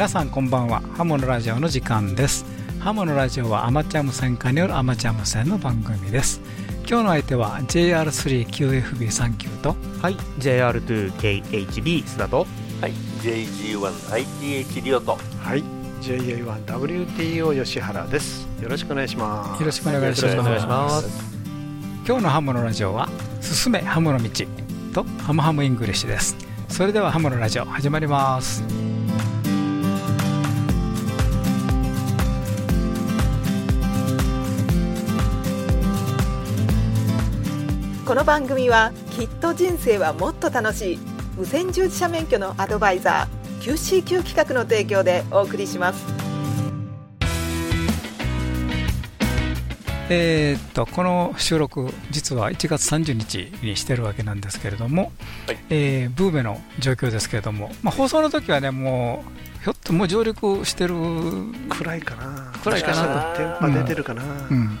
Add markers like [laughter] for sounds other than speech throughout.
皆さんこんばんは。ハモのラジオの時間です。ハモのラジオはアマチュア無線家によるアマチュア無線の番組です。今日の相手は JR3QFB39 とはい JR2KHB 須田と。はい JG1ITH リオと。はい JA1WTO 吉原です。よろしくお願いします。よろしくお願いします。よろしくお願いします。今日のハモのラジオは進めハモの道とハムハムイングリッシュです。それではハモのラジオ始まりますこの番組はきっと人生はもっと楽しい。無線従事者免許のアドバイザー QCQ 企画の提供でお送りします。えーっとこの収録実は1月30日にしてるわけなんですけれども、はい。えーブーメの状況ですけれども、まあ、放送の時はねもうひょっともう上陸してる、う暗いかな。暗いかな。電波出てるかな、ん、うん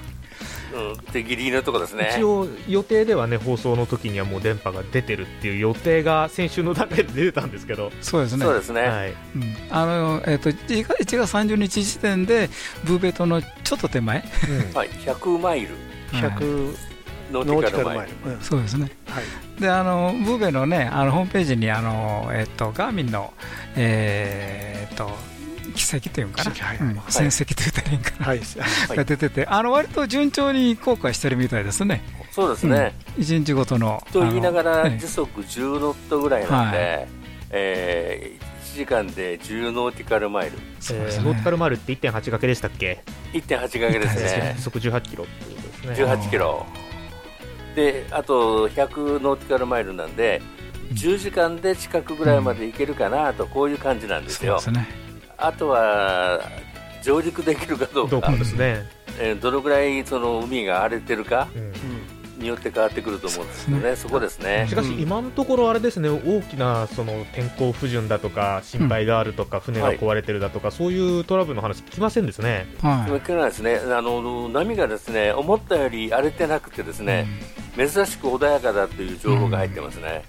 でギリギリのとこですね。一応予定ではね放送の時にはもう電波が出てるっていう予定が先週の段階で出てたんですけど、そうですね。そうですね、はい、うん。あのえーっと1月30日時点でブーベトのちょっと手前、はい、100マイル。はい。100ノノーーティカルマイルそうですね。はい、であのブーベのねあのホームページにあの、えっとガーミンの、えーっと軌跡というのか戦績と言ったらいいんかな、はい、はい。が出てて。あの割と順調に航海してるみたいですね、そうですね、うん、1日ごとの。と言いながら時速10ノットぐらいなんで、はえ1時間で10ノーティカルマイル。そうですね。えーノーティカルマイルって1.8掛けでしたっけ、1.8掛けですね。時速18キロっていうことですね。18キロ。であと100ノーティカルマイルなんで10時間で近くぐらいまで行けるかなとこういう感じなんですよ、そうですねあとは上陸できるかどうか。どうかですね、えーどのぐらいその海が荒れてるかうん。によって変わってくると思うんですけどね、そこですね。し。かし今のところあれですね。大きなその天候不順だとか心配があるとか、船が壊れてるだとか、そういうトラブルの話聞きませんですね。はい。それからですね、あの波がですね思ったより荒れてなくてですね、珍しく穏やかだという情報が入ってますね。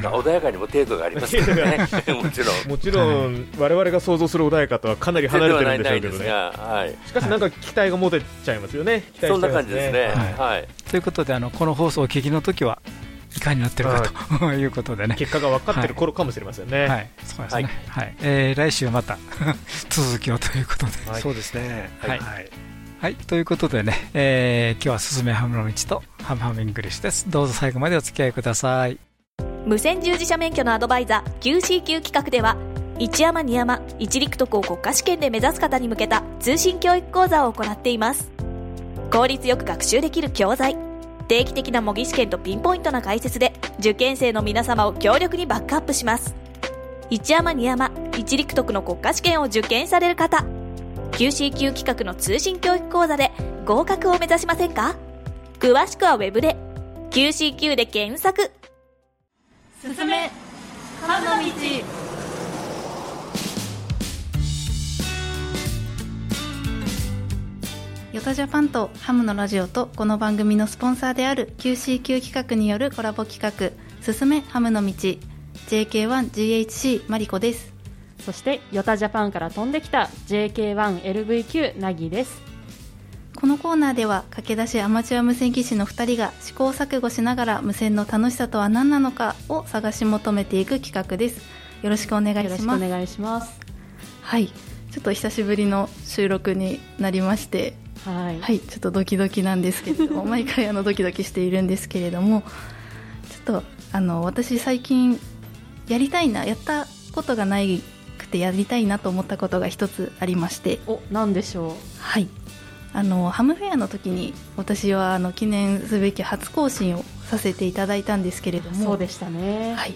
穏やかにも程度がありますけどね、[laughs] もちろん。もちろん、我々が想像する穏やかとはかなり離れてるんでしょうけどね。ではない。しかしなんか期待が持てちゃいますよね。期待そんなしちゃいます感じですね。ははい。ということであのこの放送を聞きの時はいかになってるかということでね。結果が分かってる頃かもしれませんね。はい、そうですね。はい、えー来週また [laughs] 続きをということで。はいそうですねはいはい、はい、ということでね、えー今日はすすめハモの道とハムハムイングリッシュです。どうぞ最後までお付き合いください。無線従事者免許のアドバイザー QCQ 企画では一アマ二アマ一陸特を国家試験で目指す方に向けた通信教育講座を行っています。効率よく学習できる教材。定期的な模擬試験とピンポイントな解説で受験生の皆様を強力にバックアップします。一山二山一陸徳の国家試験を受験される方。QCQ 企画の通信教育講座で合格を目指しませんか？詳しくはウェブで。QCQ で検索。進め。歯の道ヨタジャパンとハムのラジオとこの番組のスポンサーである QCQ 企画によるコラボ企画「進めハムの道」JK1GHC マリコです。そしてヨタジャパンから飛んできた JK1LVQ ナギですこのコーナーでは駆け出しアマチュア無線技師の2人が試行錯誤しながら無線の楽しさとは何なのかを探し求めていく企画です。よろしくお願いよろします。しくお願いします。はい。ちょっと久しぶりの収録になりましてはい、はい、ちょっとドキドキなんですけれども [laughs] 毎回あのドキドキしているんですけれどもちょっとあの私最近やりたいなやったことがないくてやりたいなと思ったことが一つありまして。おなんでしょはいあのハムフェアの時に私はあの記念すべき初更新をさせていただいたんですけれどもうそうでしたね。はい、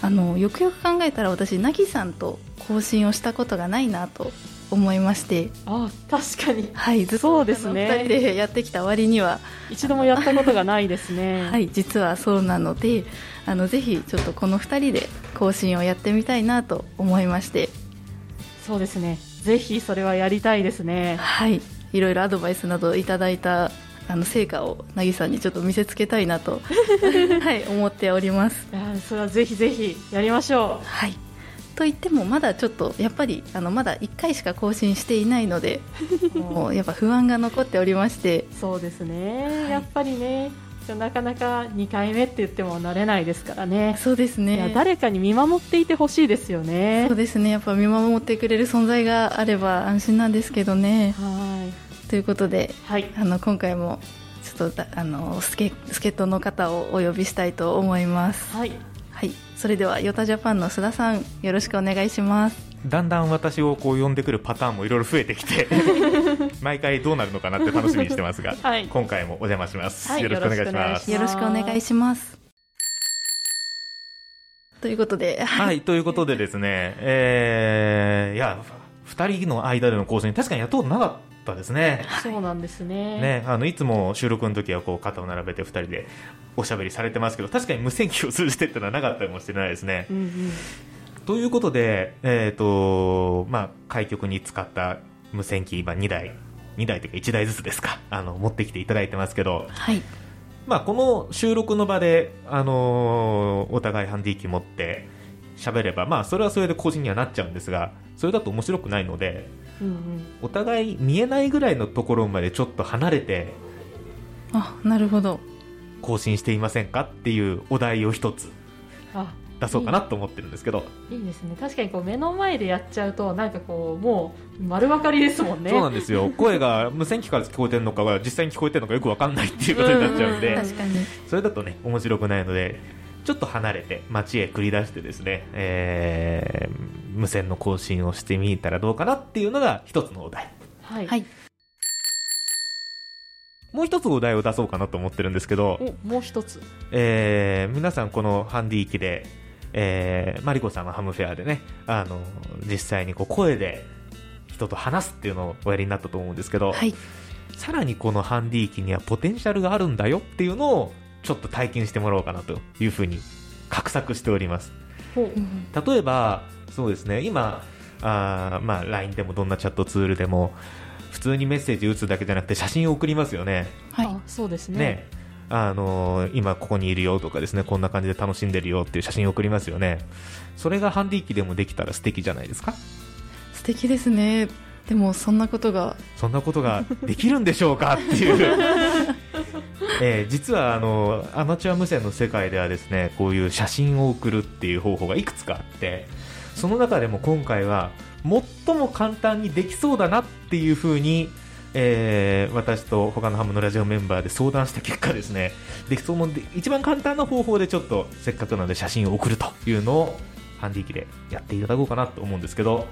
あのよくよく考えたら私なぎさんと更新をしたことがないなと思いまして。あ確かに。はいずっとそうですね。あの二人でやってきた割には。一度もやったことがないですね。[laughs] はい実はそうなのであのぜひちょっとこの2人で更新をやってみたいなと思いまして。そうですね。ぜひそれはやりたいですね。はいいろいろアドバイスなどいただいたあの成果をなぎさんにちょっと見せつけたいなと [laughs] はい思っております。それはぜひぜひやりましょはい。といってもまだちょっとやっぱりあのまだ1回しか更新していないので [laughs] もうやっぱ不安が残っておりまして。そうですね、やっぱりねなかなか2回目って言っても慣れないですからね。そうですね。誰かに見守っていてほしいですよね。そうですね。やっぱ見守ってくれる存在があれば安心なんですけどね。はい。ということで、はい、あの今回もちょっとあの助助っ人の方をお呼びしたいと思います。はい、はい、それではヨタジャパンの須田さんよろしくお願いしますだんだん私をこう呼んでくるパターンもいろいろ増えてきて [laughs] 毎回どうなるのかなって楽しみにしてますが、はい。今回もお邪魔します、はい。よろしくお願いします。よろしくお願いします。ということで。はいということでですねえー、いや2人の間での更新確かにやったことなかったですね。そうなんですね。ね、あのいつも収録の時はこう肩を並べて2人でおしゃべりされてますけど確かに無線機を通じてっていうのはなかったかもしれないですね。うんうんということで、えーとまあ、開局に使った無線機、今2台2台というか1台ずつですか。あの持ってきていただいてますけど、はい。まあ、この収録の場で、あのーお互いハンディ機持って喋れば、まあ、それはそれで更新にはなっちゃうんですがそれだと面白くないのでうんうん。お互い見えないぐらいのところまでちょっと離れてあなるほど。更新していませんかっていうお題を一つ。あ出そうかなと思ってるんですけど、いいですね。確かにこう目の前でやっちゃうとなんかこうもう丸分かりですもんね。そうなんですよ。声が無線機から聞こえてるのかが実際に聞こえてるのかよく分かんないっていうことになっちゃうんで、う [laughs] ん確かに。それだとね面白くないのでちょっと離れて街へ繰り出してですね、えー無線の更新をしてみたらどうかなっていうのが一つのお題。はい、はい。もう一つお題を出そうかなと思ってるんですけど、おもう一つ。えー皆さんこのハンディ機で、えーマリコさんのハムフェアでねあの実際にこう声で人と話すっていうのをおやりになったと思うんですけど、はい。さらにこのハンディ機にはポテンシャルがあるんだよっていうのをちょっと体験してもらおうかなというふうに画策しております。例えばそうですね今あー、まあ、LINE でもどんなチャットツールでも普通にメッセージ打つだけじゃなくて写真を送りますよね。はい。あそうですね。ねあのー今ここにいるよとかですねこんな感じで楽しんでるよっていう写真を送りますよね。それがハンディ機でもできたら素敵じゃないですか？素敵ですね。でもそんなことが。そんなことができるんでしょうかっていう、[laughs] えー実はあのアマチュア無線の世界ではですねこういう写真を送るっていう方法がいくつかあってその中でも今回は最も簡単にできそうだなっていうふうに、えー私と他のハムのラジオメンバーで相談した結果ですね。できそうもんで一番簡単な方法でちょっとせっかくなので写真を送るというのをハンディ機でやっていただこうかなと思うんですけど、はい。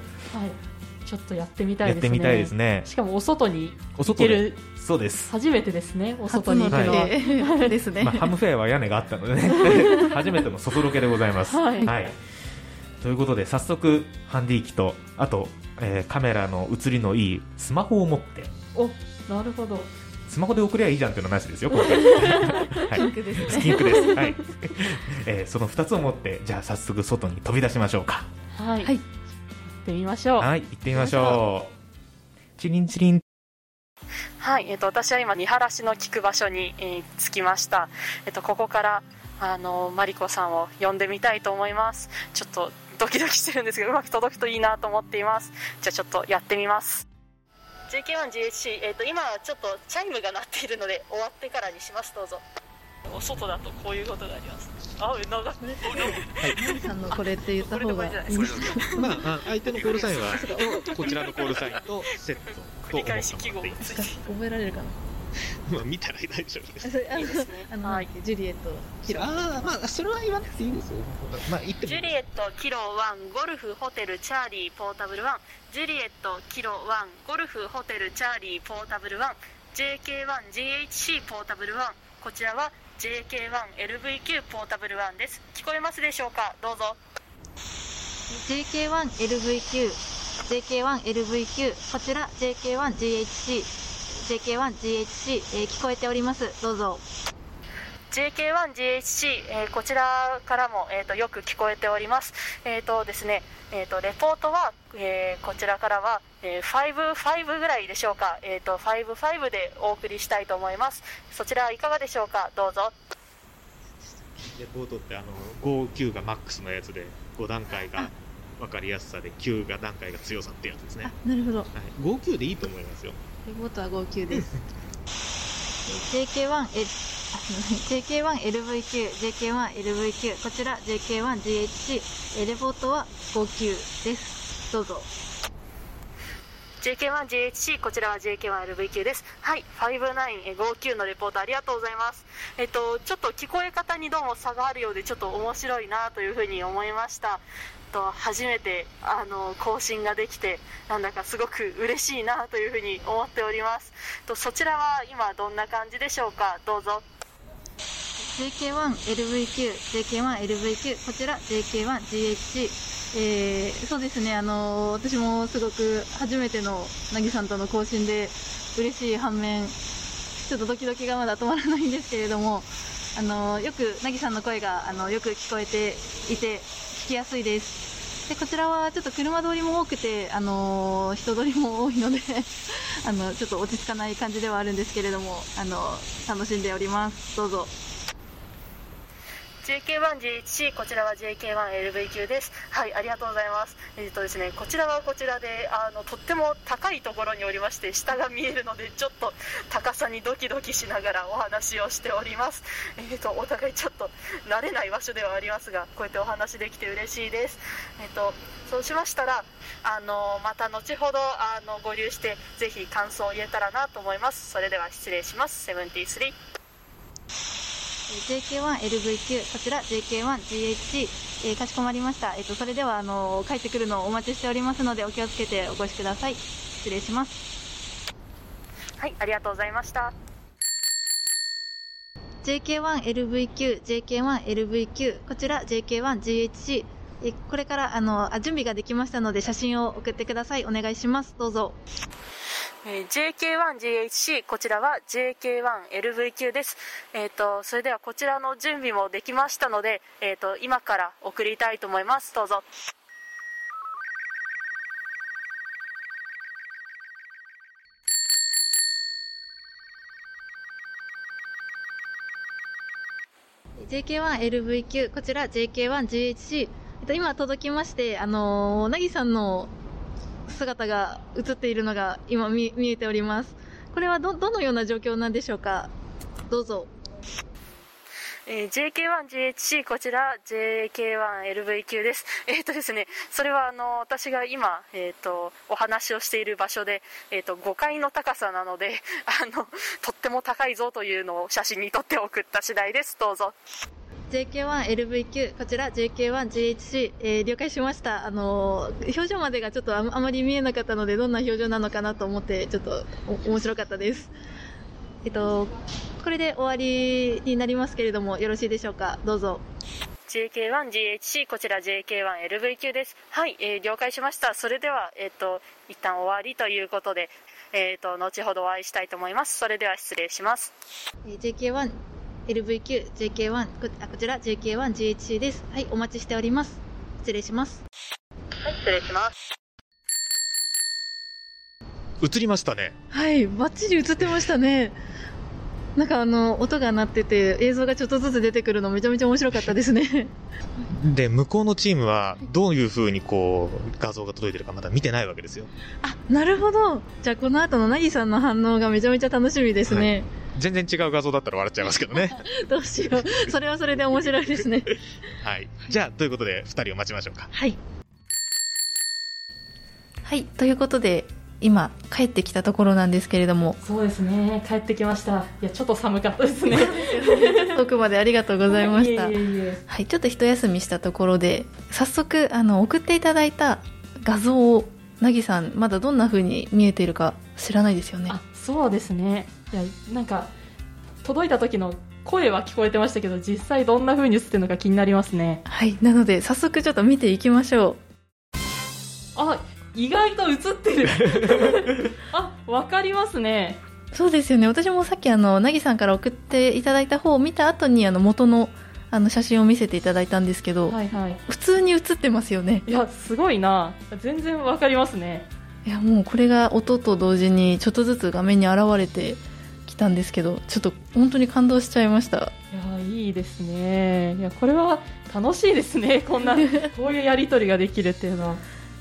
ちょっとやってみたいですね。やってみたいですね。しかもお外にお外で。行けるそうです。初めてですねお外に行くのですね、まあ、ハムフェアは屋根があったのでね。[laughs] 初めての外ロケでございます、はい。ということで早速ハンディ機とあと、えーカメラの映りのいいスマホを持っておなるほど。スマホで送りゃいいじゃんっていうのはなしですよ [laughs] 今回、はい、クですスキンクです、はい。[laughs] えーその2つを持ってじゃあ早速外に飛び出しましょうか。はい、はい。行ってみましょう。はい行ってみましょう。チリンチリン。はい、えっと、私は今見晴らしの聞く場所に、えー着きました、えっと、ここからあのマリコさんを呼んでみたいと思います。ちょっとドキドキしてるんですけどうまく届くといいなと思っています。じゃあちょっとやってみます JK1GHC、えっと、今ちょっとチャイムが鳴っているので終わってからにします。どうぞ。お外だとこういうことがあります。あ長ね。あのこれって言った方がいいまあ、あ相手のコールサインは [laughs] こちらのコールサインとセット。繰り返し記号がついて [laughs] 覚えられるかな [laughs] まあ見たら大丈夫ですあのいいですね。あの、はい。ジュリエットキロああまあそれは言わなくていいですよ。まあ言ってジュリエットキロ1ゴルフホテルチャーリーポータブル1ジュリエットキロ1ゴルフホテルチャーリーポータブル 1JK1GHC ポータブル1こちらは JK1LVQ ポータブル1です。聞こえますでしょうか？どうぞ。JK1LVQ、JK1LVQ、こちら JK1GHC、JK1GHC、えー聞こえております。どうぞ。JK1GHC、えーこちらからも、えー、とよく聞こえております。えっ、とですね、えー、とレポートは、えーこちらからは、えー、5、5ぐらいでしょうか。えっ、と5、5でお送りしたいと思います。そちらいかがでしょうか？どうぞ。レポートってあの59がマックスのやつで5段階が分かりやすさで9が段階が強さってやつですね、なるほどはい、59でいいと思いますよレポートは号泣です。JK1L あすみません JK1LVQ、JK1LVQ、こちら JK1GHC、えーレポートは号泣です。どうぞ。JK1GHC こちらは JK1LVQ です。はい。5959のレポートありがとうございます。えっとちょっと聞こえ方にどうも差があるようでちょっと面白いなというふうに思いましたと初めてあの更新ができてなんだかすごく嬉しいなというふうに思っております。とそちらは今どんな感じでしょうか？どうぞ。JK1LVQ、JK1LVQ、こちら JK1GHC、えー、そうですね、あの私もすごく初めてのなぎさんとの更新で嬉しい反面、ちょっとドキドキがまだ止まらないんですけれども、あのよくなぎさんの声があのよく聞こえていて聞きやすいです。でこちらはちょっと車通りも多くて、あの人通りも多いのであのちょっと落ち着かない感じではあるんですけれども、あの楽しんでおります。どうぞ。JK1GHC こちらは JK1LVQ です。はいありがとうございます。えっ、とですねこちらはこちらであのとっても高いところにおりまして下が見えるのでちょっと高さにドキドキしながらお話をしております。えっ、とお互いちょっと慣れない場所ではありますがこうやってお話できて嬉しいです。えっ、とそうしましたらあのまた後ほどあの合流してぜひ感想を言えたらなと思います。それでは失礼します。73 JK1LVQ、こちら JK1GHC、えーかしこまりました。えっ、と、それでは、あの帰ってくるのをお待ちしておりますので、お気をつけてお越しください。失礼します。はいありがとうございました JK1LVQ、JK1LVQ、こちら JK1GHC、えーこれから、あのあ準備ができましたので、写真を送ってください。お願いします。どうぞ。えー JK1GHC こちらは JK1LVQ です、えー、とそれではこちらの準備もできましたので、えー、と今から送りたいと思いますどうぞ JK1LVQ、こちら JK1GHC、えっと、今届きまして、あのー、なぎさんの姿が映っているのが今見見えております。これはど、どのような状況なんでしょうか？どうぞ。えー JK1GHC こちら JK1LVQ です [laughs] えっ、とですねそれはあの私が今、えー、とお話をしている場所で、えー、と5階の高さなので [laughs] あのとっても高いぞというのを写真に撮って送った次第ですどうぞ JK1LVQ、こちら JK1GHC、えー了解しました。あのー表情までがちょっとああまり見えなかったので、どんな表情なのかなと思って、ちょっとお面白かったです。えっと、これで終わりになりますけれども、よろしいでしょうか？どうぞ。JK1GHC こちら JK1LVQ ですはい、えー了解しましたそれではえっ、と一旦終わりということでえっ、と後ほどお会いしたいと思いますそれでは失礼しますえー JK1LVQ、JK1、こあこちら JK1GHC です。はい、お待ちしております。失礼します。はい失礼します映りましたねはい、バッチリ映ってましたね。なんかあの、音が鳴ってて、映像がちょっとずつ出てくるのめちゃめちゃ面白かったですね。で向こうのチームはどういう風にこう画像が届いてるかまだ見てないわけですよあ、なるほど。じゃあこの後のなぎさんの反応がめちゃめちゃ楽しみですね。全然違う画像だったら笑っちゃいますけどね。[laughs] どうしよう。それはそれで面白いですね。[laughs] はい。じゃあということで2人を待ちましょうか。はい。はい、ということで、今、帰ってきたところなんですけれども、そうですね。帰ってきました。いやちょっと寒かったですね。[laughs] 遠くまでありがとうございました。はい、ちょっと一休みしたところで、早速、あの、送っていただいた画像を、なぎさん、まだどんな風に見えているか知らないですよね。あそうですねいやなんか届いた時の声は聞こえてましたけど実際どんな風に映ってるのか気になりますねはい、なので、早速ちょっと見ていきましょあ意外と映ってるあわかりますねう。そうですよね。私もさっき、あの、なぎさんから送っていただいた方を見た後に、あの、元の、あの、写真を見せていただいたんですけど、はいはい普通に写ってますよね。いやすごいな全然わかりますねいや、もうこれが音と同時に、ちょっとずつ画面に現れてきたんですけど、ちょっと本当に感動しちゃいました。いやいいですね。いやこれは楽しいですね。[laughs] こんな [laughs] こういうやり取りができるっていうのは。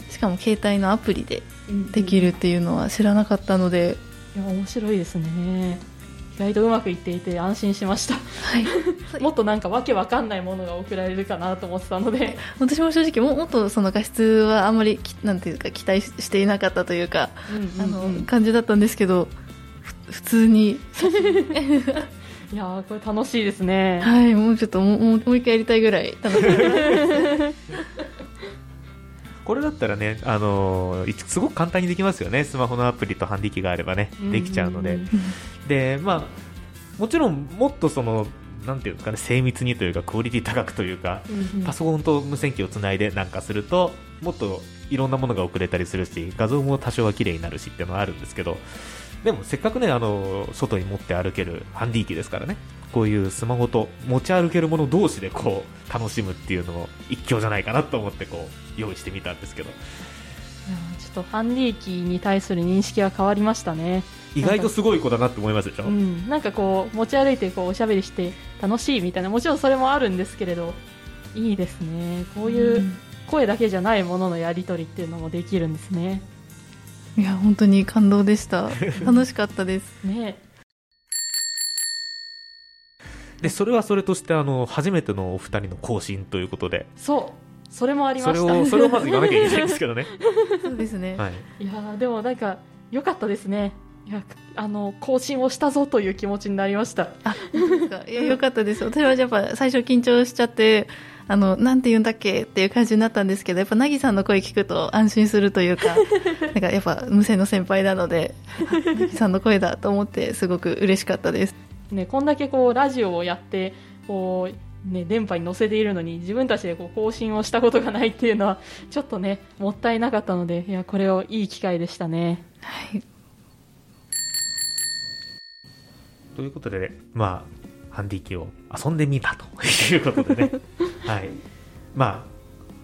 しかも携帯のアプリでできるっていうのは知らなかったので、いや面白いですね。意外とうまくいっていて安心しました、はい、[laughs] もっとなんかわけわかんないものが送られるかなと思ってたので。私も正直ももっとその画質はあんまりきなんてい。うか期待していなかったというか、うんうんうんあの感じだったんですけどふ普通に。[laughs] いやーこれ楽しいですね。はいもうちょっともうもう一回やりたいぐらい楽しい [laughs] これだったらね、あのーいすごく簡単にできますよね、スマホのアプリとハンディ機があればね、できちゃうので、でまあ、もちろんもっとその、なんていうんですかね、精密にというか、クオリティ高くというか、うんうん。パソコンと無線機をつないでなんかすると、もっといろんなものが送れたりするし、画像も多少は綺麗になるしっていうのはあるんですけど、でもせっかくね、あの外に持って歩けるハンディ機ですからね、こういうスマホと持ち歩けるもの同士でこう楽しむっていうのも一興じゃないかなと思ってこう用意してみたんですけど、ちょっとハンディ機に対する認識は変わりましたね。意外とすごい子だなって思いますでしょ？うん、なんかこう持ち歩いてこうおしゃべりして楽しいみたいなもちろんそれもあるんですけれどいいですね。こういう声だけじゃないもののやり取りっていうのもできるんですねいや本当に感動でした。[laughs] 楽しかったです。ね。でそれはそれとしてあの初めてのお二人の更新ということで。そう。それもありまそした。れをそれをまず言わなきゃいけないんですけどね、そうですね、はい、いやーでもなんか良かったですね。いやあの更新をしたぞという気持ちになりました。いやよかったです。私はやっぱ最初緊張しちゃってあのなんて言うんだっけっていう感じになったんですけどやっぱ凪さんの声聞くと安心するというか [laughs] なんかやっぱ無線の先輩なのであ凪さんの声だと思ってすごく嬉しかったです。ね、こんだけこうラジオをやってこう、ね、電波に乗せているのに自分たちでこう更新をしたことがないっていうのはちょっとねもったいなかったのでいやこれをいい機会でしたね。はい。ということで、ね、まあハンディ機を遊んでみたということでね [laughs] はい。まあ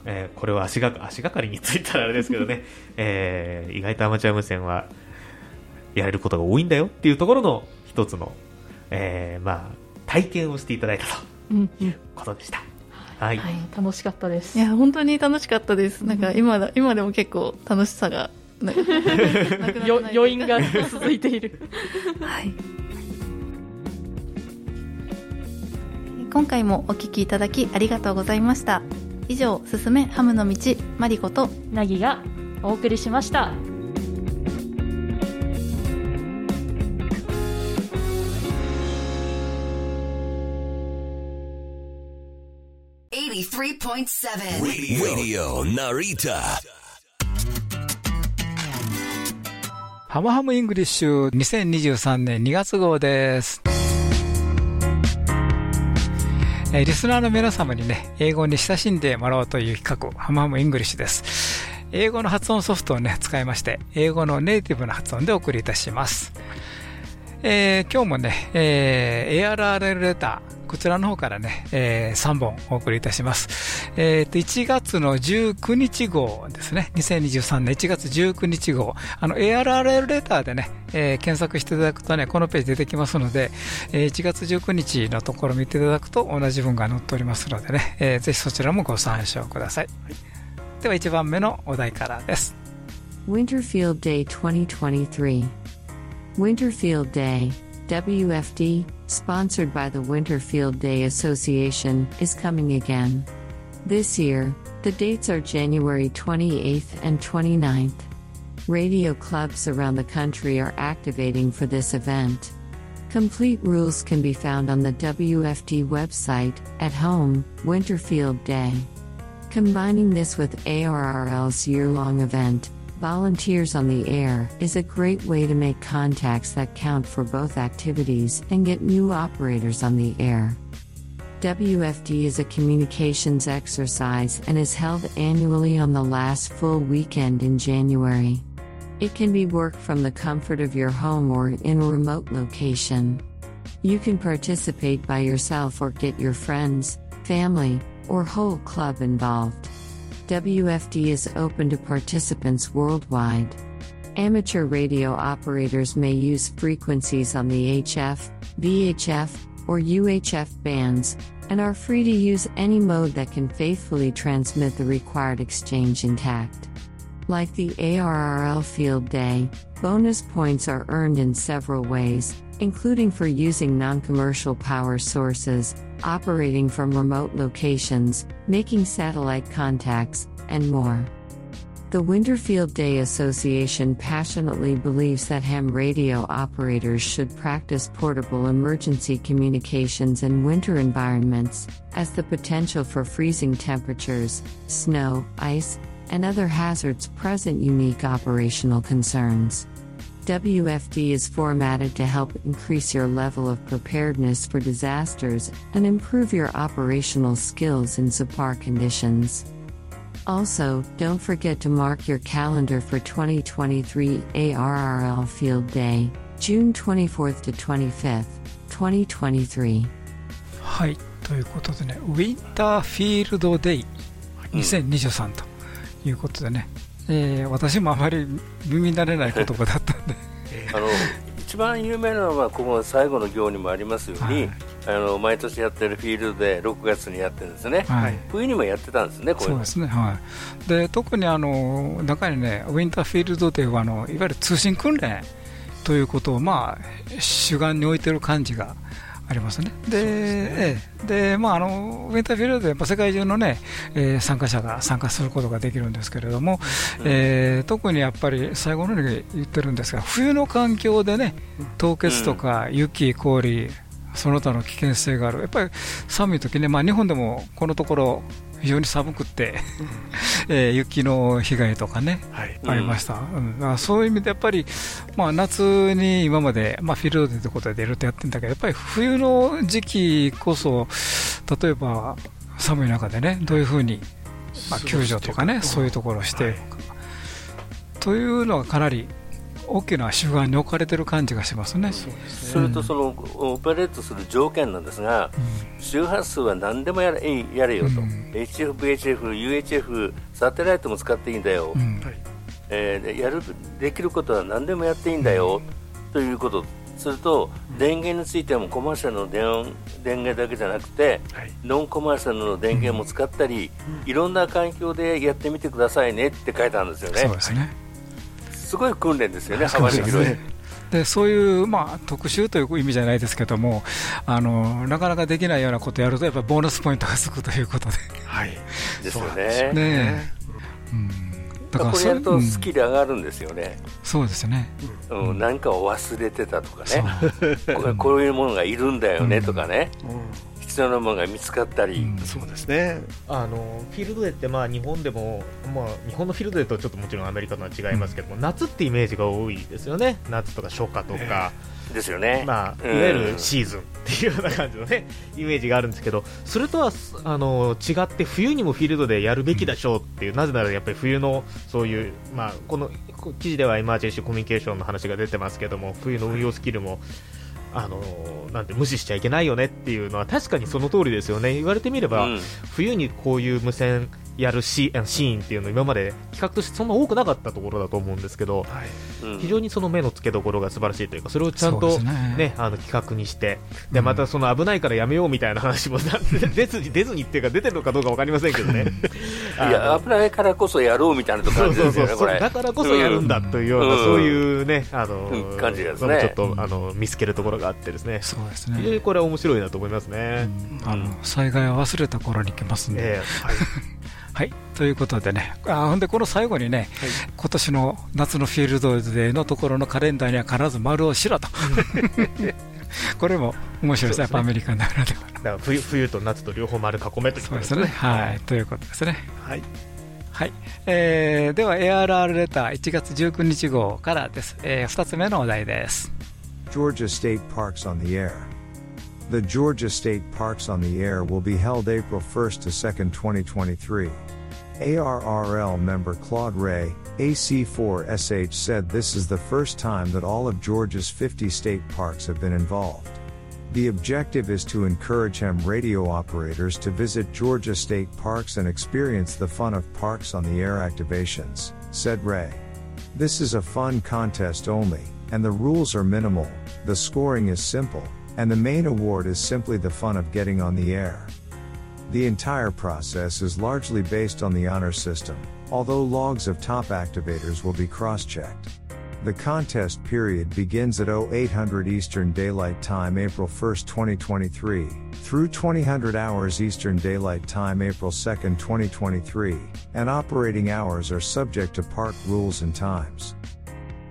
えーこれは足が足がかりについたらあれですけどね、[laughs] えー意外とアマチュア無線はやれることが多いんだよっていうところの一つの、えーまあ、体験をしていただいたと。うんいうことでした。はい、はい、楽しかったです。いや本当に楽しかったです。なんか今だ今でも結構楽しさが [laughs] 余韻が続いている。[laughs] はい今回もお聞きいただきありがとうございました以上すすめハムの道マリコとなぎがお送りしました。83.7 Radio Narita. ハムハムイングリッシュ2023年2月号です。えリスナーの皆様にね、英語に親しんでもらおうという企画、ハムハムイングリッシュです。英語の発音ソフトをね、使いまして、英語のネイティブな発音でお送りいたします。えー今日もね、えー ARRL レター、こちらの方からね、え3本お送りいたします。えーと、1月の19日号ですね、2023年1月19日号、あの ARRL レターでね、えー検索していただくとね、このページ出てきますので、えー1月19日のところ見ていただくと同じ文が載っておりますのでね、えーぜひそちらもご参照ください。では1番目のお題からです。Winterfield Day 2023. Winterfield Day, WFD, sponsored by the Winterfield Day Association, is coming again. This year, the dates are January 28th and 29th. Radio clubs around the country are activating for this event. Complete rules can be found on the WFD website, at home, Winterfield Day. Combining this with ARRL's year long event, Volunteers on the Air, is a great way to make contacts that count for both activities and get new operators on the air. WFD is a communications exercise and is held annually on the last full weekend in January. It can be worked from the comfort of your home or in a remote location. You can participate by yourself or get your friends, family, or whole club involved. WFD is open to participants worldwide. Amateur radio operators may use frequencies on the HF, VHF, or UHF bands, and are free to use any mode that can faithfully transmit the required exchange intact. Like the ARRL Field Day, bonus points are earned in several ways, including for using non commercial power sources, operating from remote locations, making satellite contacts, and more. The Winterfield Day Association passionately believes that ham radio operators should practice portable emergency communications in winter environments, as the potential for freezing temperatures, snow, ice, and other hazards present unique operational concerns. WFD is formatted to help increase your level of preparedness for disasters and improve your operational skills in subpar conditions. Also, don't forget to mark your calendar for 2023 ARRL Field Day, June 24th to 25th, 2023. はい、ということでね、ウィンターフィールドデイ2023と いうことでね、えー私もあまり耳慣れない言葉だったんで、[laughs] あの一番有名なのはここ最後の行にもありますように、あの毎年やってるフィールドで6月にやってるんですね、はい。冬にもやってたんですね、こうそうですね、はい、で特にあの中にね、ウィンターフィールドではあのいわゆる通信訓練ということを、まあ、主眼に置いてる感じがありますね。で、ええ。でまあ、あのウィンターフィールドでやっぱ世界中の、ねえー参加者が参加することができるんですけれども、えー特にやっぱり最後のように言ってるんですが、冬の環境でね、凍結とか雪、氷、その他の危険性がある、やっぱり寒い時ね、まあ、日本でもこのところ、非常に寒くって、[laughs] えー雪の被害とかね、ありました、うん。だからそういう意味でやっぱり、まあ、夏に今まで、まあ、フィールドでということで出るとやってるんだけど、やっぱり冬の時期こそ、例えば寒い中でね、どういうふうに、まあ、救助とかね、そういうところをしていくか、というのがかなり大きな主眼に置かれてる感じがしますね。それとそのオペレートする条件なんですが、周波数は何でもやれやれよと、HF、VHF、UHF、サテライトも使っていいんだよ、えーでやるできることは何でもやっていいんだよ、ということ、すると、電源についてもコマーシャルの電音電源だけじゃなくて、ノンコマーシャルの電源も使ったり、いろんな環境でやってみてくださいねって書いてあるんですよね。そうですごい訓練ですよね、そう幅の広い。ですねでそういう、まあ、特集という意味じゃないですけどもあの、なかなかできないようなことをやると、やっぱりボーナスポイントがつくということで、[laughs] ですよね。ね。うん、だからこれやるとうん。スキル上がるんですよね。そうですね、うん、なんかを忘れてたとかね、こう。こういうものがいるんだよねとかね、必要なものが見つかったり、そうですね。あのフィールドデーってまあ日本でも、まあ、日本のフィールドデーとちょっともちろんアメリカとは違いますけども、夏ってイメージが多いですよね。夏とか初夏とか、ですよね。まあ、いうん。わゆるシーズンっていうような感じのねイメージがあるんですけどそれとはあの違って冬にもフィールドでやるべきでしょうっていう、なぜならやっぱり冬のそういう、まあ、このこ記事ではエマージェンシーコミュニケーションの話が出てますけども冬の運用スキルもあのなんて無視しちゃいけないよねっていうのは確かにその通りですよね。言われてみれば、うん。冬にこういう無線やるシーシーンっていうの今まで企画としてそんな多くなかったところだと思うんですけど、非常にその目の付けどころが素晴らしいというかそれをちゃんと、ね。ねあの企画にしてでまたその危ないからやめようみたいな話もな [laughs] 出ずに出ずにっていうか出てるのかどうかわかりませんけどね。[laughs] いや、危ないからこそやろうみたいなとそう感じそうそうそう。ですよね、これ。だからこそやるんだというような、ん。そういうねあの、うん感じですね。ちょっとあの見つけるところがあってですね。そうですね。非常にこれは面白いなと思いますね、あの災害は忘れた頃に来ますんで。ええはいはい、ということでね、あほんでこの最後にね、今年の夏のフィールドでのところのカレンダーには必ず丸をしろと、[laughs] これも面白いですね、やっぱアメリカならでは。だから冬冬と夏と両方丸囲めということそうですね、はい、ということですね。はい。はい。えーでは ARR レター1月19日号からです、え2つ目のお題です。Georgia State Parks on the Air. The Georgia State Parks on the Air will be held April 1st to 2nd, 2023. ARRL member Claude Ray, AC4SH said this is the first time that all of Georgia's 50 state parks have been involved. The objective is to encourage ham radio operators to visit Georgia state parks and experience the fun of parks on the air activations, said Ray. This is a fun contest only, and the rules are minimal, the scoring is simple, and the main award is simply the fun of getting on the air. The entire process is largely based on the honor system, although logs of top activators will be cross checked. The contest period begins at 0800 Eastern Daylight Time April 1, 2023, through 2000 hours Eastern Daylight Time April 2, 2023, and operating hours are subject to park rules and times.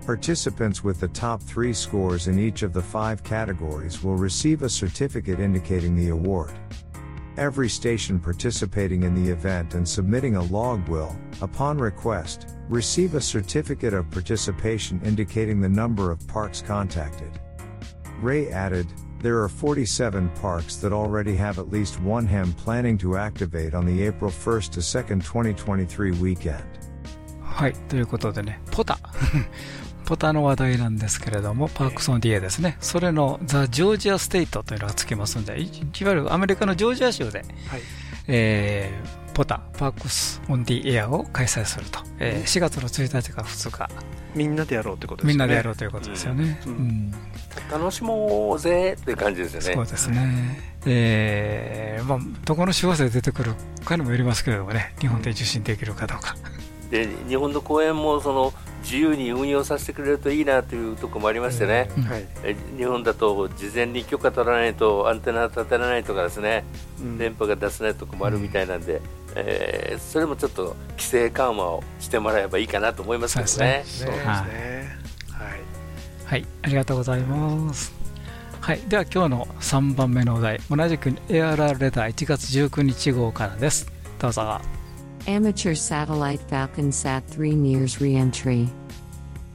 Participants with the top three scores in each of the five categories will receive a certificate indicating the award. Every station participating in the event and submitting a log will, upon request, receive a certificate of participation indicating the number of parks contacted. Ray added, there are 47 parks that already have at least one HEM planning to activate on the April 1st to 2nd, 2023 weekend. はい、ということでね、ポタ。 ポタの話題なんですけれども、パークソン DA ですね。それのザ・ジョージア・ステイトというのがつきますんで、いいわゆるアメリカのジョージア州で、はい、えー、ポタ、パークス・オン・ディ・エアを開催すると。えー、4月の1日から2日。みんなでやろうということですね。みんなでやろうということですよね。うん、うん楽しもうぜっていう感じですよね。そうですね。えー、まあ、どこの手話で出てくるかにもよりますけれどもね、日本で受信できるかどうか。で、日本の公演もその自由に運用させてくれるといいなというところもありましてね、うん。はい、日本だと事前に許可取らないとアンテナ立てられないとかですね、うん、電波が出せないところもあるみたいなんで、うん、えー、それもちょっと規制緩和をしてもらえばいいかなと思いますけどね。そうですね、はい、はい、ありがとうございます。はい、では今日の3番目のお題。同じく ARR レター1月19日号からです。どうぞ Amateur satellite Falcon Sat 3 nears reentry.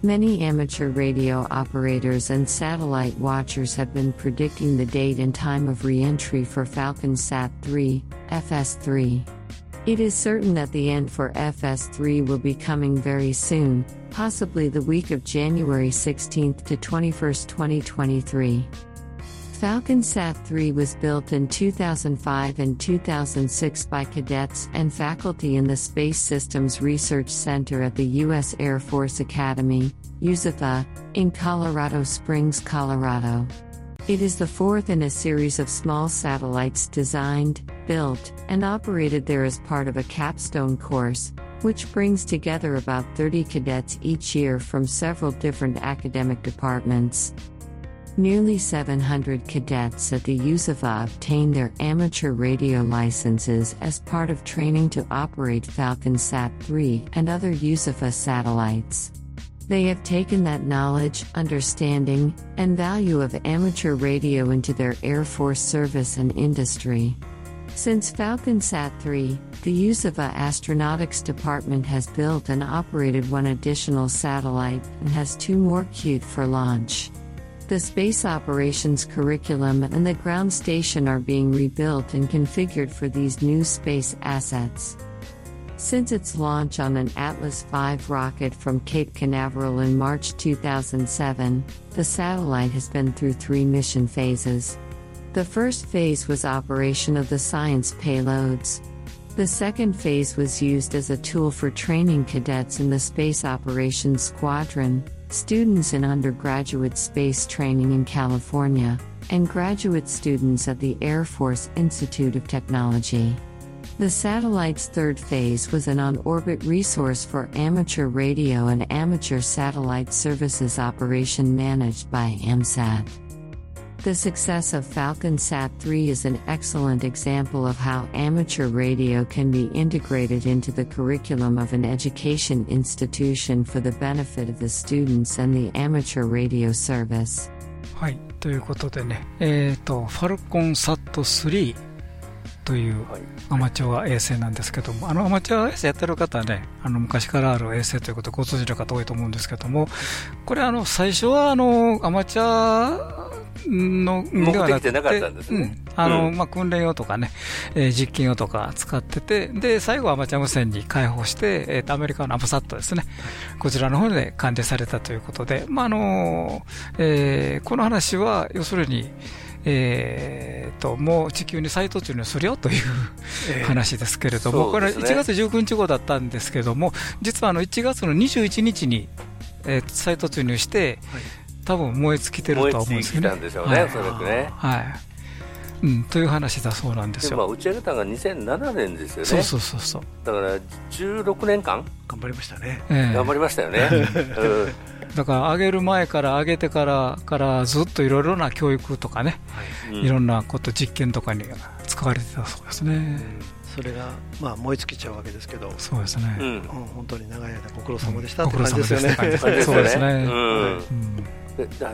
Many amateur radio operators and satellite watchers have been predicting the date and time of reentry for Falcon Sat 3, FS3. It is certain that the end for FS3 will be coming very soon, possibly the week of January 16 to 21, 2023. FalconSat 3 was built in 2005 and 2006 by cadets and faculty in the Space Systems Research Center at the U.S. Air Force Academy, USAFA, in Colorado Springs, Colorado. It is the fourth in a series of small satellites designed, built, and operated there as part of a capstone course, which brings together about 30 cadets each year from several different academic departments. Nearly 700 cadets at the USAFA obtained their amateur radio licenses as part of training to operate Falcon Sat 3 and other USAFA satellites. They have taken that knowledge, understanding, and value of amateur radio into their Air Force service and industry. Since Falcon Sat 3, the USAFA Astronautics Department has built and operated one additional satellite and has two more queued for launch. The space operations curriculum and the ground station are being rebuilt and configured for these new space assets. Since its launch on an Atlas V rocket from Cape Canaveral in March 2007, the satellite has been through three mission phases. The first phase was operation of the science payloads. The second phase was used as a tool for training cadets in the Space Operations Squadron, students in undergraduate space training in California, and graduate students at the Air Force Institute of Technology. The satellite's third phase was an on orbit resource for amateur radio and amateur satellite services operation managed by AMSAT. The success of Falcon Sat 3 is an excellent example of how amateur radio can be integrated into the curriculum of an education institution for the benefit of the students and the amateur radio service. はい、ということでね、えっ、ー、と、ファルコンサット3というアマチュア衛星なんですけども、あのアマチュア衛星やってる方はね、あの昔からある衛星ということでご存知の方多いと思うんですけども、これあの最初はあのアマチュアのではなかったんですね。あの、まあ、訓練用とかね、えー、実験用とか使ってて、で、最後はアマチュア無線に開放して、えー、アメリカのアムサットですね。こちらの方で管理されたということで、まあ、あの、えー、この話は、要するに、えーと、もう地球に再突入するよという話ですけれども、これは1月19日後だったんですけれども、実はあの1月の21日に、えー、再突入して、はい多分燃え尽きてるとは思うんですけどね。燃え尽きたんでしょうね、おそらくね。はいうん、という話だそうなんですよ。まあ、打ち上げたのが2007年ですよね。そうそうそうそう。だから16年間頑張りましたね。えー、頑張りましたよね。[laughs] うん、だから上げる前から上げてからからずっといろいろな教育とかね、はい、いろんなこと実験とかに使われてたそうですね。うんそれが、まあ、燃え尽きちゃうわけですけど、そうですね、うん、本当に長い間ご苦労様でしたって感じですよね。そうですね。うんで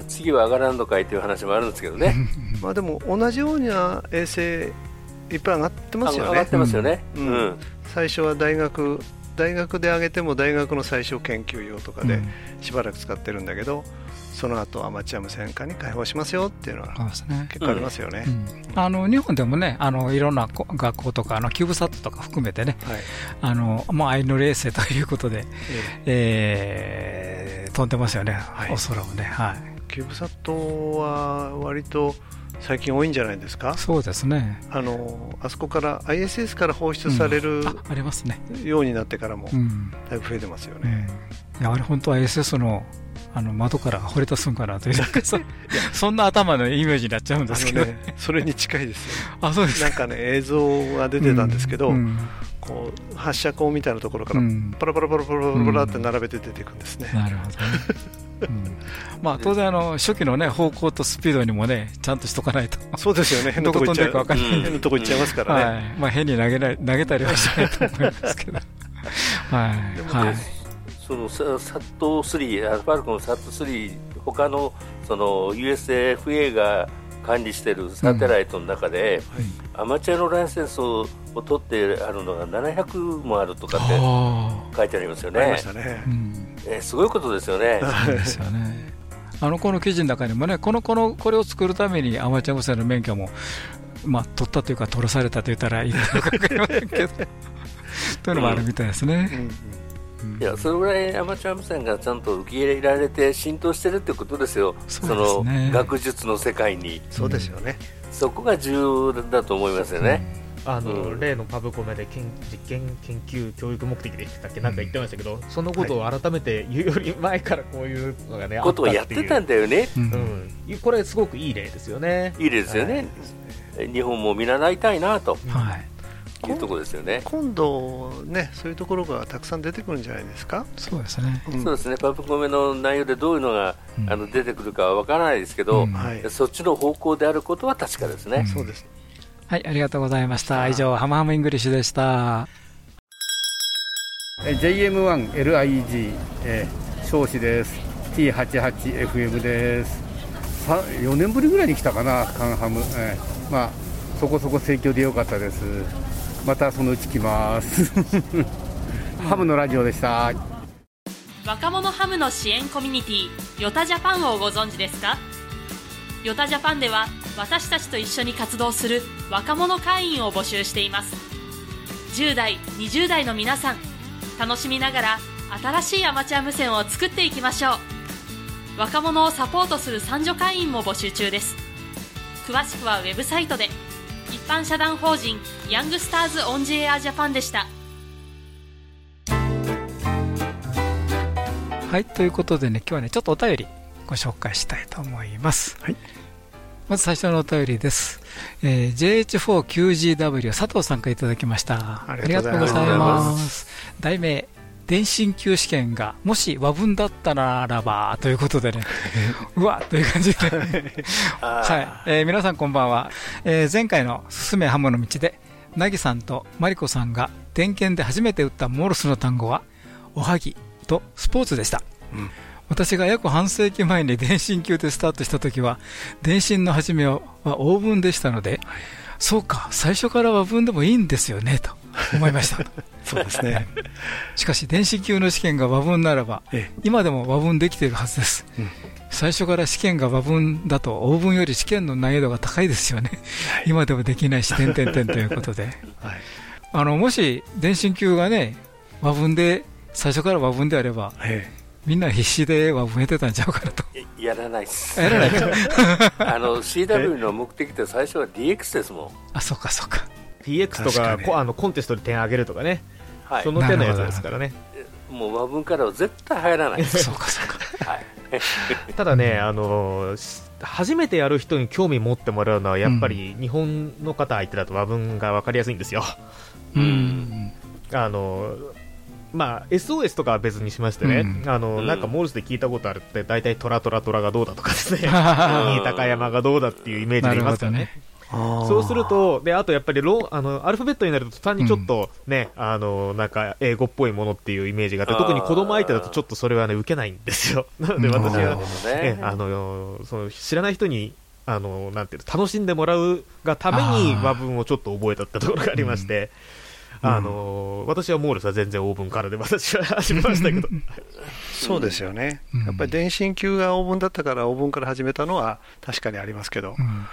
次は上がらんのかいという話もあるんですけどね。[laughs] まあでも同じような衛星いっぱい上がってますよね。上がってますよね、うん、うん、最初は大学大学で上げても大学の最小研究用とかでしばらく使ってるんだけど、うんその後アマチュア無線化に開放しますよっていうのは結構ありますよね。あの日本でもねあのいろんな学校とかあのキューブサットとか含めてね、はい、あのまあアイヌ衛星ということで、ええ。ー、飛んでますよね、はい、お空をね。はい、キューブサットは割と最近多いんじゃないですか？そうですね。あのあそこから ISS から放出される、うん、ありますね。ようになってからもだいぶ増えてますよね、うん、いやあれ本当は ISS のあの窓から掘り出すんかなというそ [laughs] そんな頭のイメージになっちゃうんですけど、ね、それに近いですよ、[laughs] あそうですなんかね映像が出てたんですけど、うん、こう発射口みたいなところからパラパラパラパラパラって並べて出ていくんですね、なるほどね。うん。[laughs] まあ、当然あの、初期の、ね、方向とスピードにも、ね、ちゃんとしとかないと、そうですよね、変なとこ行っちゃう、変なとこ行っちゃいますからね、はい。まあ、変に投げない投げたりはしないと思いますけど。はい。はいそのサット3、ファルコンサット3、他のその USFA が管理しているサテライトの中で、うんはい、アマチュアのライセンスを取ってあるのが700もあるとかって書いてありますよね。ねえー、すごいことですよね。ですよね。あのこの記事の中にもね、このこのこれを作るためにアマチュア無線の免許も、まあ、取ったというか、取らされたと言ったらいいのか分かりませんけど、[laughs] というのもあるみたいですね。うんうんいやそれぐらいアマチュア無線がちゃんと受け入れられて浸透してるってことですよ、そ、ね、の学術の世界に。そうですよね、そこが重要だと思いますよね。あの、うん、例のパブコメで実験、研究、教育目的でしたっけ、なんか言ってましたけど、うん、そのことを改めて言うより前からこういうのがね、ことをやってたんだよね、う。ん、これ、すごくいい例ですよね。いい例ですよね、はい、日本も見習いたいなと。はいいうところですよね。今度ねそういうところがたくさん出てくるんじゃないですか？そうですね、うん、そうですね。パブコメの内容でどういうのが、うん、あの出てくるかはわからないですけど、うん、そっちの方向であることは確かですね、そうですはいありがとうございました。以上ハムハムイングリッシュでした。JM1LIG、えー、少子です。T88FM です。4年ぶりぐらいに来たかなカンハム、えー、まあそこそこ盛況でよかったですまたそのうち来ます。[laughs] ハムのラジオでした。若者ハムの支援コミュニティヨタジャパンをご存知ですか？ヨタジャパンでは私たちと一緒に活動する若者会員を募集しています。10代20代の皆さん楽しみながら新しいアマチュア無線を作っていきましょう。若者をサポートする三女会員も募集中です。詳しくはウェブサイトで一般社団法人ヤングスターズオンジエアジャパンでした。はいということでね今日はねちょっとお便りご紹介したいと思います、はい、まず最初のお便りです、えー、JH4QGW 佐藤さんからいただきました。ありがとうございます。題名電信級試験がもし和文だったならばということでね、[laughs] うわという感じで。[laughs] はい。えー、皆さんこんばんは、えー、前回のすすめハムの道で、なぎさんとマリコさんが点検で初めて打ったモールスの単語は、おはぎとスポーツでした。うん。私が約半世紀前に電信級でスタートした時は電信の初めはオーブンでしたので、はい、そうか最初から和文でもいいんですよねと思いました。[laughs] そうですね。しかし電子級の試験が和文ならば、ええ、今でも和文できているはずです、うん、最初から試験が和文だと応文より試験の難易度が高いですよね、はい、今でもできないし点々点ということで、はい、あのもし電子級がね和文で最初から和文であれば、ええ。みんな必死では増えてたんちゃうかなと。やらないっす。やらない。[laughs] あの CW の目的って最初は DX ですもん。あ、そっかそっか。PX とかかあのコンテストで点上げるとかね、はい、その手のやつですからね。もう和文からは絶対入らない。[laughs] そうかそうか、はい、[laughs] ただね、あの初めてやる人に興味持ってもらうのはやっぱり日本の方相手だと和文が分かりやすいんですよ。うん、あのまあ、SOS とかは別にしましてね、うん、あのなんかモールスで聞いたことあるって、大体トラトラトラがどうだとかですね、[laughs] 新高山がどうだっていうイメージでいますよね。そうすると、であとやっぱりロあのアルファベットになると単にちょっとね、うん、あのなんか英語っぽいものっていうイメージがあって、特に子供相手だとちょっとそれはね受けないんですよ。[laughs] なので私は、ね、あのその知らない人にあのなんていう楽しんでもらうがために和文をちょっと覚えたってところがありまして。あの私はモールスは全然オーブンからで私は始めましたけど。[laughs] そうですよね、やっぱり電信球がオーブンだったからオーブンから始めたのは確かにありますけど、うん、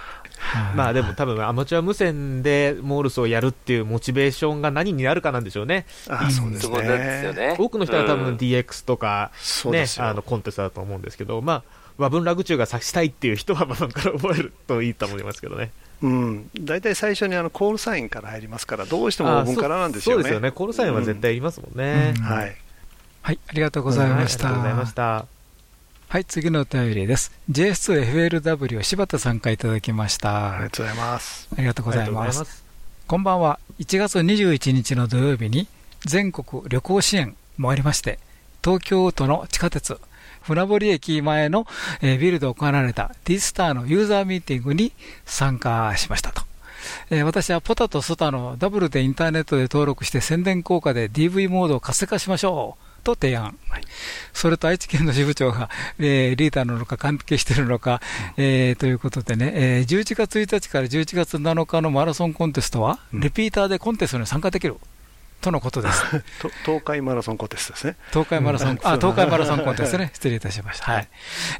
まあでも多分アマチュア無線でモールスをやるっていうモチベーションが何になるかなんでしょうね。あそうですね。多くの人は多分 DX とかね、うん、あのコンテストだと思うんですけど、まあ和文ラグチューが指したいっていう人は和文から覚えるといいと思いますけどね。うん、大体最初にあのコールサインから入りますから、どうしてもオーブンからなんですよね。そうですよね、コールサインは絶対いりますもんね。うん、はい、はい、ありがとうございました。ありがとうございました。はい、次のお便りです。JS2FLW 柴田さんからいただきました。ありがとうございます。ありがとうございます。こんばんは。1月21日の土曜日に全国旅行支援もありまして、東京都の地下鉄船堀駅前の、えビルで行われた D スターのユーザーミーティングに参加しましたと。え私はポタとソタのダブルでインターネットで登録して宣伝効果で DV モードを活性化しましょう。と提案、はい、それと愛知県の支部長が、えー、リーダーなのか関係しているのか、うん、えー、ということでね、えー、11月1日から11月7日のマラソンコンテストは、うん、リピーターでコンテストに参加できる。とのことです。[laughs] 東海マラソンコンテストですね。東海マラソン、あ、東海マラソンコンテストね。失礼いたしました。はい。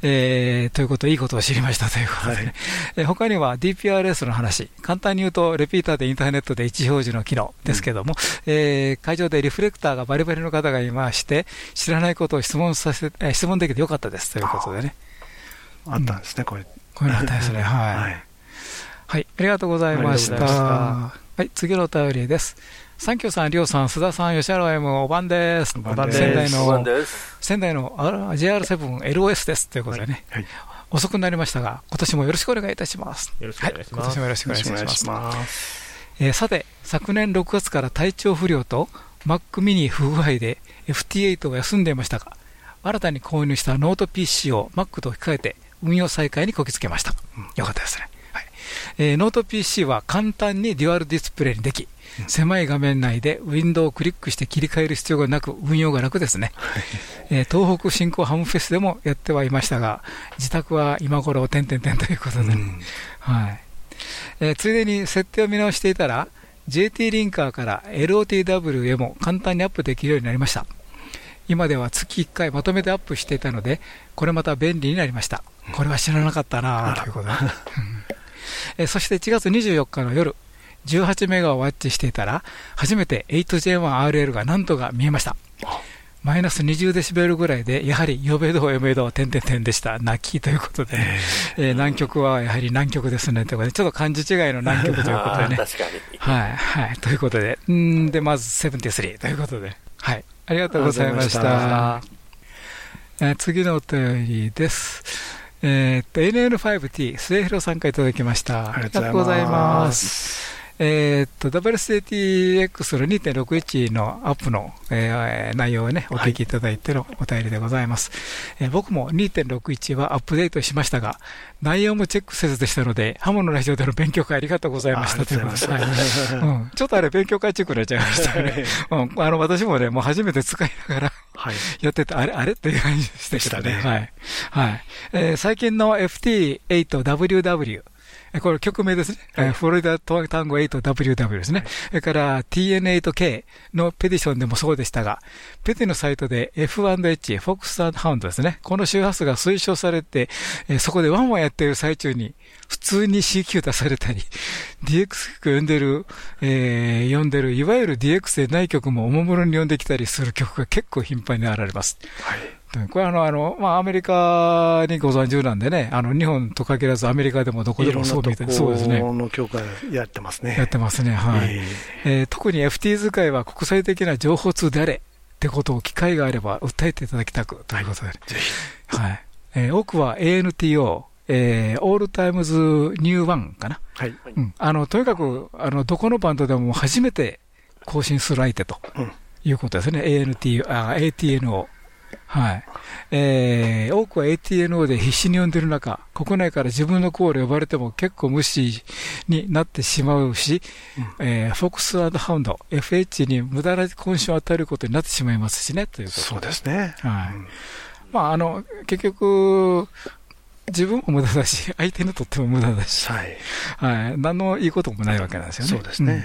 えー、ということ、いいことを知りましたということでね。はい、え他には DPRS の話、簡単に言うと、レピーターでインターネットで位置表示の機能ですけども、うん、えー、会場でリフレクターがバリバリの方がいまして、知らないことを質問させ、え質問できてよかったですということでね。あったんですね、これ。これあったですね、はい。[laughs] はい、はい、ありがとうございました。はい、次のお便りです。サンキューさん、りょうさん、須田さん、吉原 M、おばんです。仙台の、仙台の JR7LOS です。ということでね、はい、遅くなりましたが、今年もよろしくお願いいたします。よろしくお願いします。今年もよろしくお願いします。えー、さて、昨年6月から体調不良と Mac mini 不具合で FT8 を休んでいましたが、新たに購入したノート PC を Mac と控えて運用再開にこぎつけました。うん、よかったですね。はいえー、ノート PC は簡単にデュアルディスプレイにでき、狭い画面内でウィンドウをクリックして切り替える必要がなく、運用が楽ですね。えー、東北振興ハムフェスでもやってはいましたが、自宅は今頃、点々点ということで、ね、はい。えー、ついでに設定を見直していたら、JT リンカーから LOTW へも簡単にアップできるようになりました。今では月1回まとめてアップしていたので、これまた便利になりました。これは知らなかったなということで、えー、そして1月24日の夜、18メガをワッチしていたら、初めて 8J1RL が何とか見えました。マイナス20デシベルぐらいで、やはり、ヨベド、エメド、点々点でした。泣きということで、えー、南極はやはり南極ですね。ということで、ちょっと漢字違いの南極ということでね。[laughs] 確かに。はい、はい。ということで、んで、まず73ということで、はい。ありがとうございました。えー、次のお便りです。えー、っと、NN5T、末広さんからいただきました。ありがとうございます。えー、っと、WSATX の2.61のアップの、えー、内容をね、お聞きいただいてのお便りでございます。はい、えー、僕も2.61はアップデートしましたが、内容もチェックせずでしたので、ハモのラジオでの勉強会ありがとうございましたということで、はいうん、ちょっとあれ勉強会チェックになっちゃいましたね。[laughs] うん、あの、私もね、もう初めて使いながら、はい、やってて、あれ、あれっていう感じでしたね。はい。はい。えー、最近の FT8WW、これ曲名ですね。はい、フロリダ単語 8WW ですね。それから TN8K のペティションでもそうでしたが、ペティのサイトで F&H、フォックスハウンドですね。この周波数が推奨されて、そこでワンワンやっている最中に、普通に CQ 出されたり、DX 曲読んでる、えー、読んでる、いわゆる DX でない曲もおもむろに読んできたりする曲が結構頻繁に現れます。はい。これあの、あの、まあ、アメリカにご存知なんでね、あの、日本と限らずアメリカでもどこでもそうみたいそうですね。の協会やってますね。やってますね、はい。えー、えー、特に FT 使いは国際的な情報通であれってことを機会があれば訴えていただきたくということで、ぜひ。はい。えー、多くは ANTO、えー、 all times new one かな。はい。うん。あの、とにかく、あの、どこのバンドでも初めて交信する相手と、いうことですね。ANT、あ、ATNO。はい。えー、多くは ATNO で必死に呼んでる中、国内から自分のコール呼ばれても結構無視になってしまうし、うん、えー、フォックスハウンド、FH に無駄な渾身を与えることになってしまいますしね、ということそうですね。はい。うん、まあ、あの、結局、自分も無駄だし、相手にとっても無駄だし、はい。はい。何のいいこともないわけなんですよね。そうですね。うん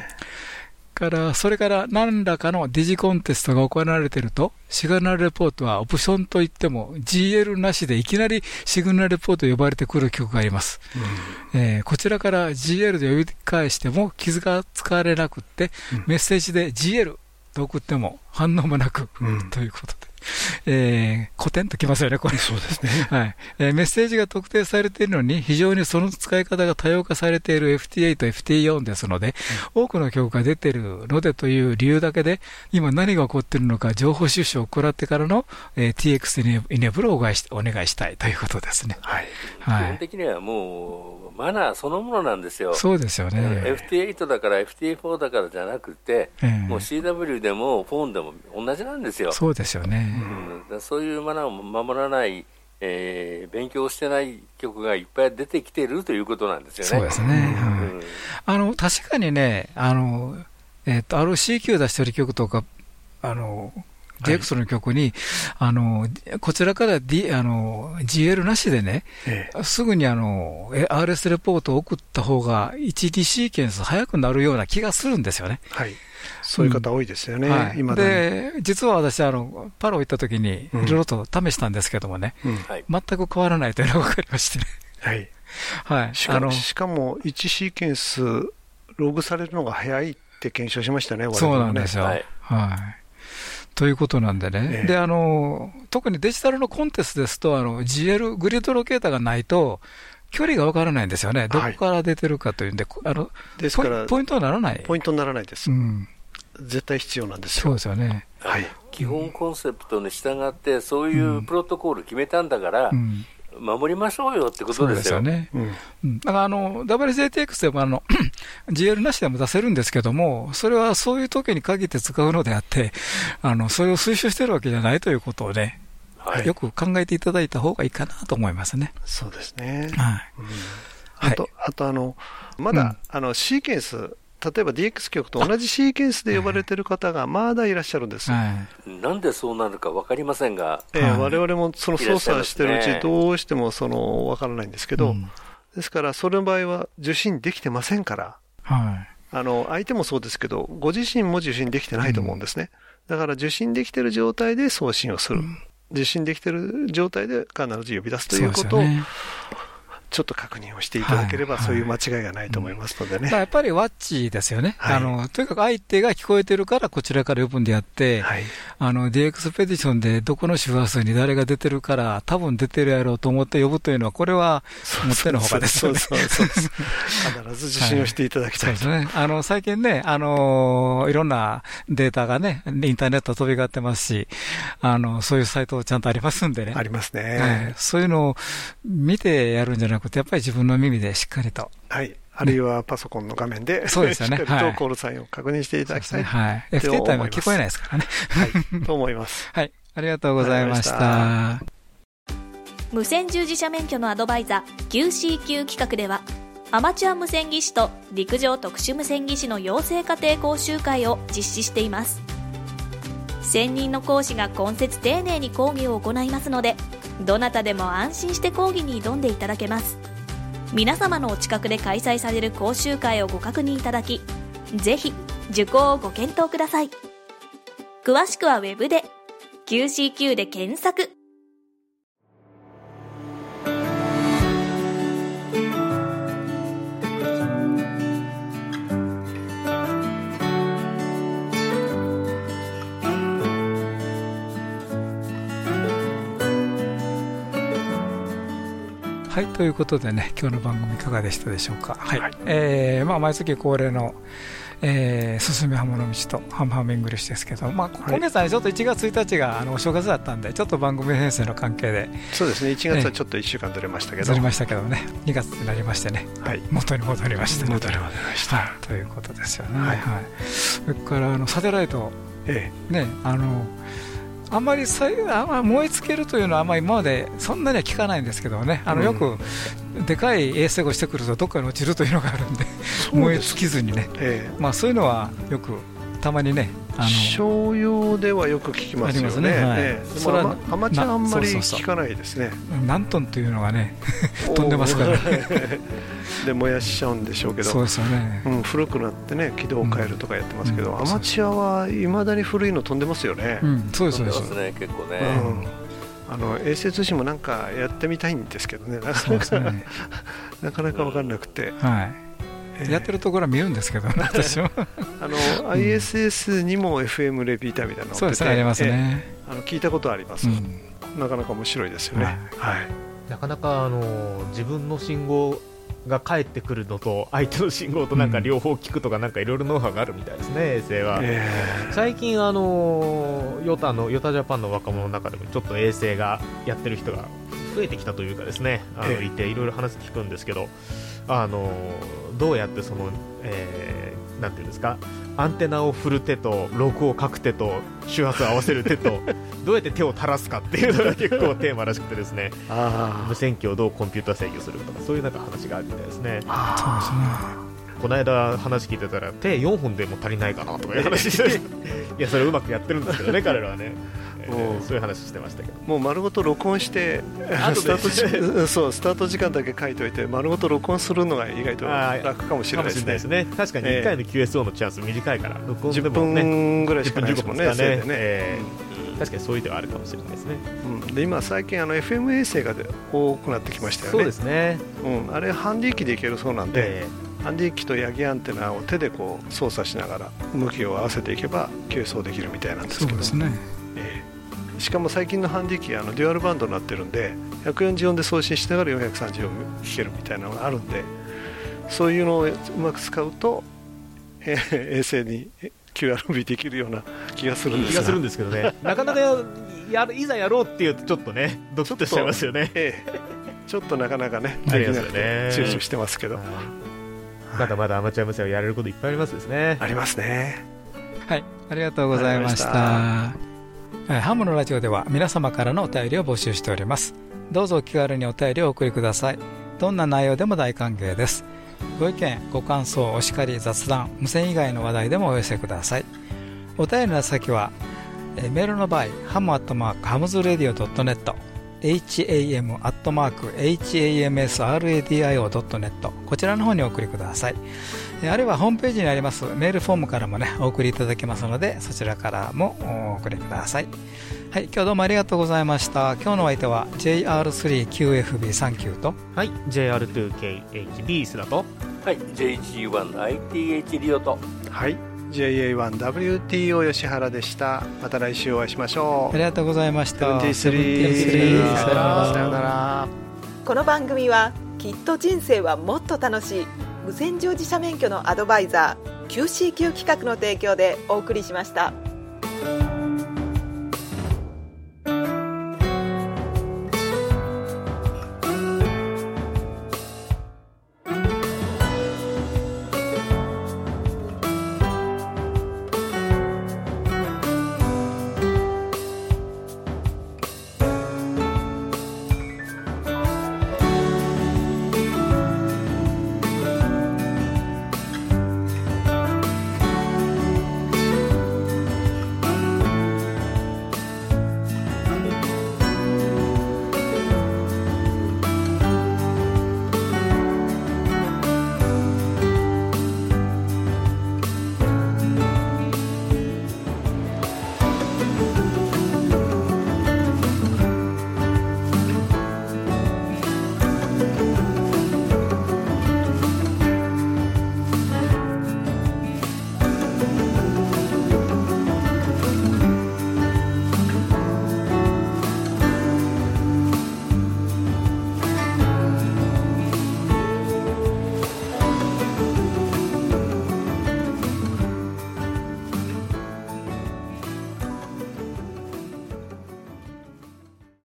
から、それから何らかのデジコンテストが行われていると、シグナルレポートはオプションといっても GL なしでいきなりシグナルレポート呼ばれてくる曲があります。うん、えー、こちらから GL で呼び返しても傷が使われなくって、うん、メッセージで GL と送っても反応もなく、うん、ということで。[laughs] えー、古典ときますよね、これ。そうですね。[laughs] はい。えー、メッセージが特定されているのに、非常にその使い方が多様化されている FTA と FT4 ですので、うん、多くの曲が出てるのでという理由だけで、今何が起こっているのか、情報収集を行ってからの、えー、TX イネブルをお願いしたいということですね。はい。はい、基本的にはもう、マナーそのものなんですよ。そうですよね。FT8 だから FT4 だからじゃなくて、えー、もう CW でもフォンでも同じなんですよ。そうですよね。うん、そういうマナーを守らない、えー、勉強してない曲がいっぱい出てきてるということなんですよね。そうですね。うん、あの、確かにね、あの、えっ、ー、と、RCQ 出してる曲とか、あの、DX の曲に、あの、こちらから、D、あの、GL なしでね、ええ、すぐにあの、RS レポートを送った方が、1D シーケンス早くなるような気がするんですよね。はい。そういう方多いですよね、うん。はい、今で、実は私、あの、パロ行った時に、いろいろと試したんですけどもね、うん、全く変わらないというのが分かりましてね。はい。[laughs] はい。しかも、しかも1シーケンス、ログされるのが早いって検証しましたね、ね。そうなんですよ。はい。はい。ということなんでね、ええ、であの特にデジタルのコンテストですと、あの GL、グリッドロケーターがないと、距離が分からないんですよね、どこから出てるかというんで、はい、あのですからポイントにならない。ポイントにならないです、うん、絶対必要なんですよ。そうですよね、はい、基本コンセプトに従って、そういうプロトコール決めたんだから、うん。守りましょうよってことですよ。ね。うん、だからあの WJTX でもあの [clears throat] GL なしでも出せるんですけども、それはそういう時に限って使うのであって、あのそれを推奨してるわけじゃないということをね、はい、よく考えていただいた方がいいかなと思いますね。そうですね。はい。うん、あと、はい、あとあの、まだ、うん、あのシーケンス例えば DX 局と同じシーケンスで呼ばれている方がまだいらっしゃるんです、はい、なんでそうなるか分かりませんが、えー、われもその操作してるうち、どうしてもその分からないんですけど、うん、ですから、それの場合は受信できてませんから、はい、あの相手もそうですけど、ご自身も受信できてないと思うんですね。だから受信できてる状態で送信をする。受信できてる状態で必ず呼び出すということ。を、ちょっと確認をしていただければ、そういう間違いがないと思いますのでね。やっぱりワッチですよね、はい、あの。とにかく相手が聞こえてるから、こちらから呼ぶんであって、はい、あの、ディエクスペディションでどこの周波数に誰が出てるから、多分出てるやろうと思って呼ぶというのは、これは、もってのほかですよね。[laughs] 必ず受信をしていただきたい、はい、そうですね。あの、最近ね、あの、いろんなデータがね、インターネット飛び交ってますし、あの、そういうサイトちゃんとありますんでね。ありますね。そういうのを見てやるんじゃなくて、やっぱり自分の耳でしっかりと。はい。あるいはパソコンの画面で、そうですよね。しっかりとコールサインを確認していただきたい。はい。FT タイムは聞こえないですからね。はい。と思います。[laughs] はい。ありがとうございました。無線従事者免許のアドバイザー QCQ 企画では、アマチュア無線技師と陸上特殊無線技師の養成家庭講習会を実施しています。専任の講師が今節丁寧に講義を行いますので、どなたでも安心して講義に挑んでいただけます。皆様のお近くで開催される講習会をご確認いただき、ぜひ受講をご検討ください。詳しくは Web で QCQ で検索。はいということでね今日の番組いかがでしたでしょうか？はい、はい、えー、まあ、毎月恒例のえー、すすめハムの道とハムハムイングリッシュですけど、まあ、今月は、ね、ちょっと1月1日があのお正月だったんで、ちょっと番組編成の関係で、そうですね、1月はちょっと1週間ずれましたけど、ずれましたけどね、2月になりましてね、はい、元に戻りました、戻りました、ということですよね。はい、はい、それからあのサテライト、ええ、ね、あのあんまりさあんま燃え尽きるというのはあんまり今までそんなには聞かないんですけどね、あのよくでかい衛星がしてくるとどっかに落ちるというのがあるんで、燃え尽きずにね、ええ、まあ、そういうのはよくたまにね、商用ではよく聞きますよね、ね。はい。ええ、それはアマチュアあんまり聞かないですね。何トンというのがね、[laughs] 飛んでますから、ね、[laughs] で燃やしちゃうんでしょうけど、そうですよね、うん、古くなってね、軌道を変えるとかやってますけど、うん、アマチュアはいまだに古いの飛んでますよね。うん、そうですそうです。ね、結構ね。うん。あの衛星通信もなんかやってみたいんですけどね、[laughs] なかなか、ね、なかなか分からなくて、はい。えー、やってるところは見るんですけど、ね、[laughs] 私も。あの、ISS にも FM レピーターみたいなのそうですね、ありますね、えー、あの聞いたことあります、うん、なかなか面白いですよね。はい、はい、なかなかあの自分の信号が返ってくるのと相手の信号となんか両方聞くとかなんかいろいろノウハウがあるみたいですね、衛星は、えー、最近あのヨタのヨタジャパンの若者の中でもちょっと衛星がやってる人が増えてきたというかですねあのいていろいろ話聞くんですけどあのどうやってその、えー、なんていうんですかアンテナを振る手とログを書く手と周波数を合わせる手と [laughs] どうやって手を垂らすかっていうのが結構テーマらしくてですね。無線機をどうコンピューター制御するかとかそういうなんか話があるみたいですね。そうですね。この間話聞いてたら手4本でも足りないかなとかいう話して [laughs] いやそれうまくやってるんですけどね彼らはねえー、そういう話してましたけど。もう丸ごと録音してスタートそうスタート時間だけ書いておいて丸ごと録音するのが意外と楽かもしれないですね。すね。確かに1回の QSO のチャンス短いから、録音でも、ね、10分ぐらいしかないですもんねね、えー、確かにそういう手はあるかもしれないですね、うん、で今最近あの FM 衛星が多くなってきましたよね。そうですね、うん、あれハンディ機でいけるそうなんで、えーハンディ機とヤギアンテナを手でこう操作しながら向きを合わせていけば急走できるみたいなんですけど。そうですね、えー、しかも最近のハンディ機はあのデュアルバンドになってるんで144で送信しながら430を聞けるみたいなのがあるんでそういうのをうまく使うと、えー、衛星に QRB できるような気がするんです気がするんですけどね。なかなかやいざやろうっていうとちょっとねドキッとしちゃいますよね、ええ、ちょっとなかなかねできなくて躊躇してますけど。まだまだアマチュア無線をやれることいっぱいありますですね。ありますね。はい。ありがとうございましたハムのラジオでは皆様からのお便りを募集しております。どうぞお気軽にお便りをお送りください。どんな内容でも大歓迎です。ご意見ご感想お叱り雑談無線以外の話題でもお寄せください。お便りの先はメールの場合ハムアットマークハムズレディオ .net ham.hamsradio.net こちらの方にお送りください。あるいはホームページにあります。メールフォームからもねお送りいただけますのでそちらからもお送りください。はい今日どうもありがとうございました。今日のお相手は JR3QFB39 と。はい JR2KHB スだと。はい JG1ITH リオと。はい JA1WTO 吉原でした。また来週お会いしましょう。ありがとうございました。73さよなら。この番組はきっと人生はもっと楽しい。無線乗自社免許のアドバイザー QCQ 企画の提供でお送りしました。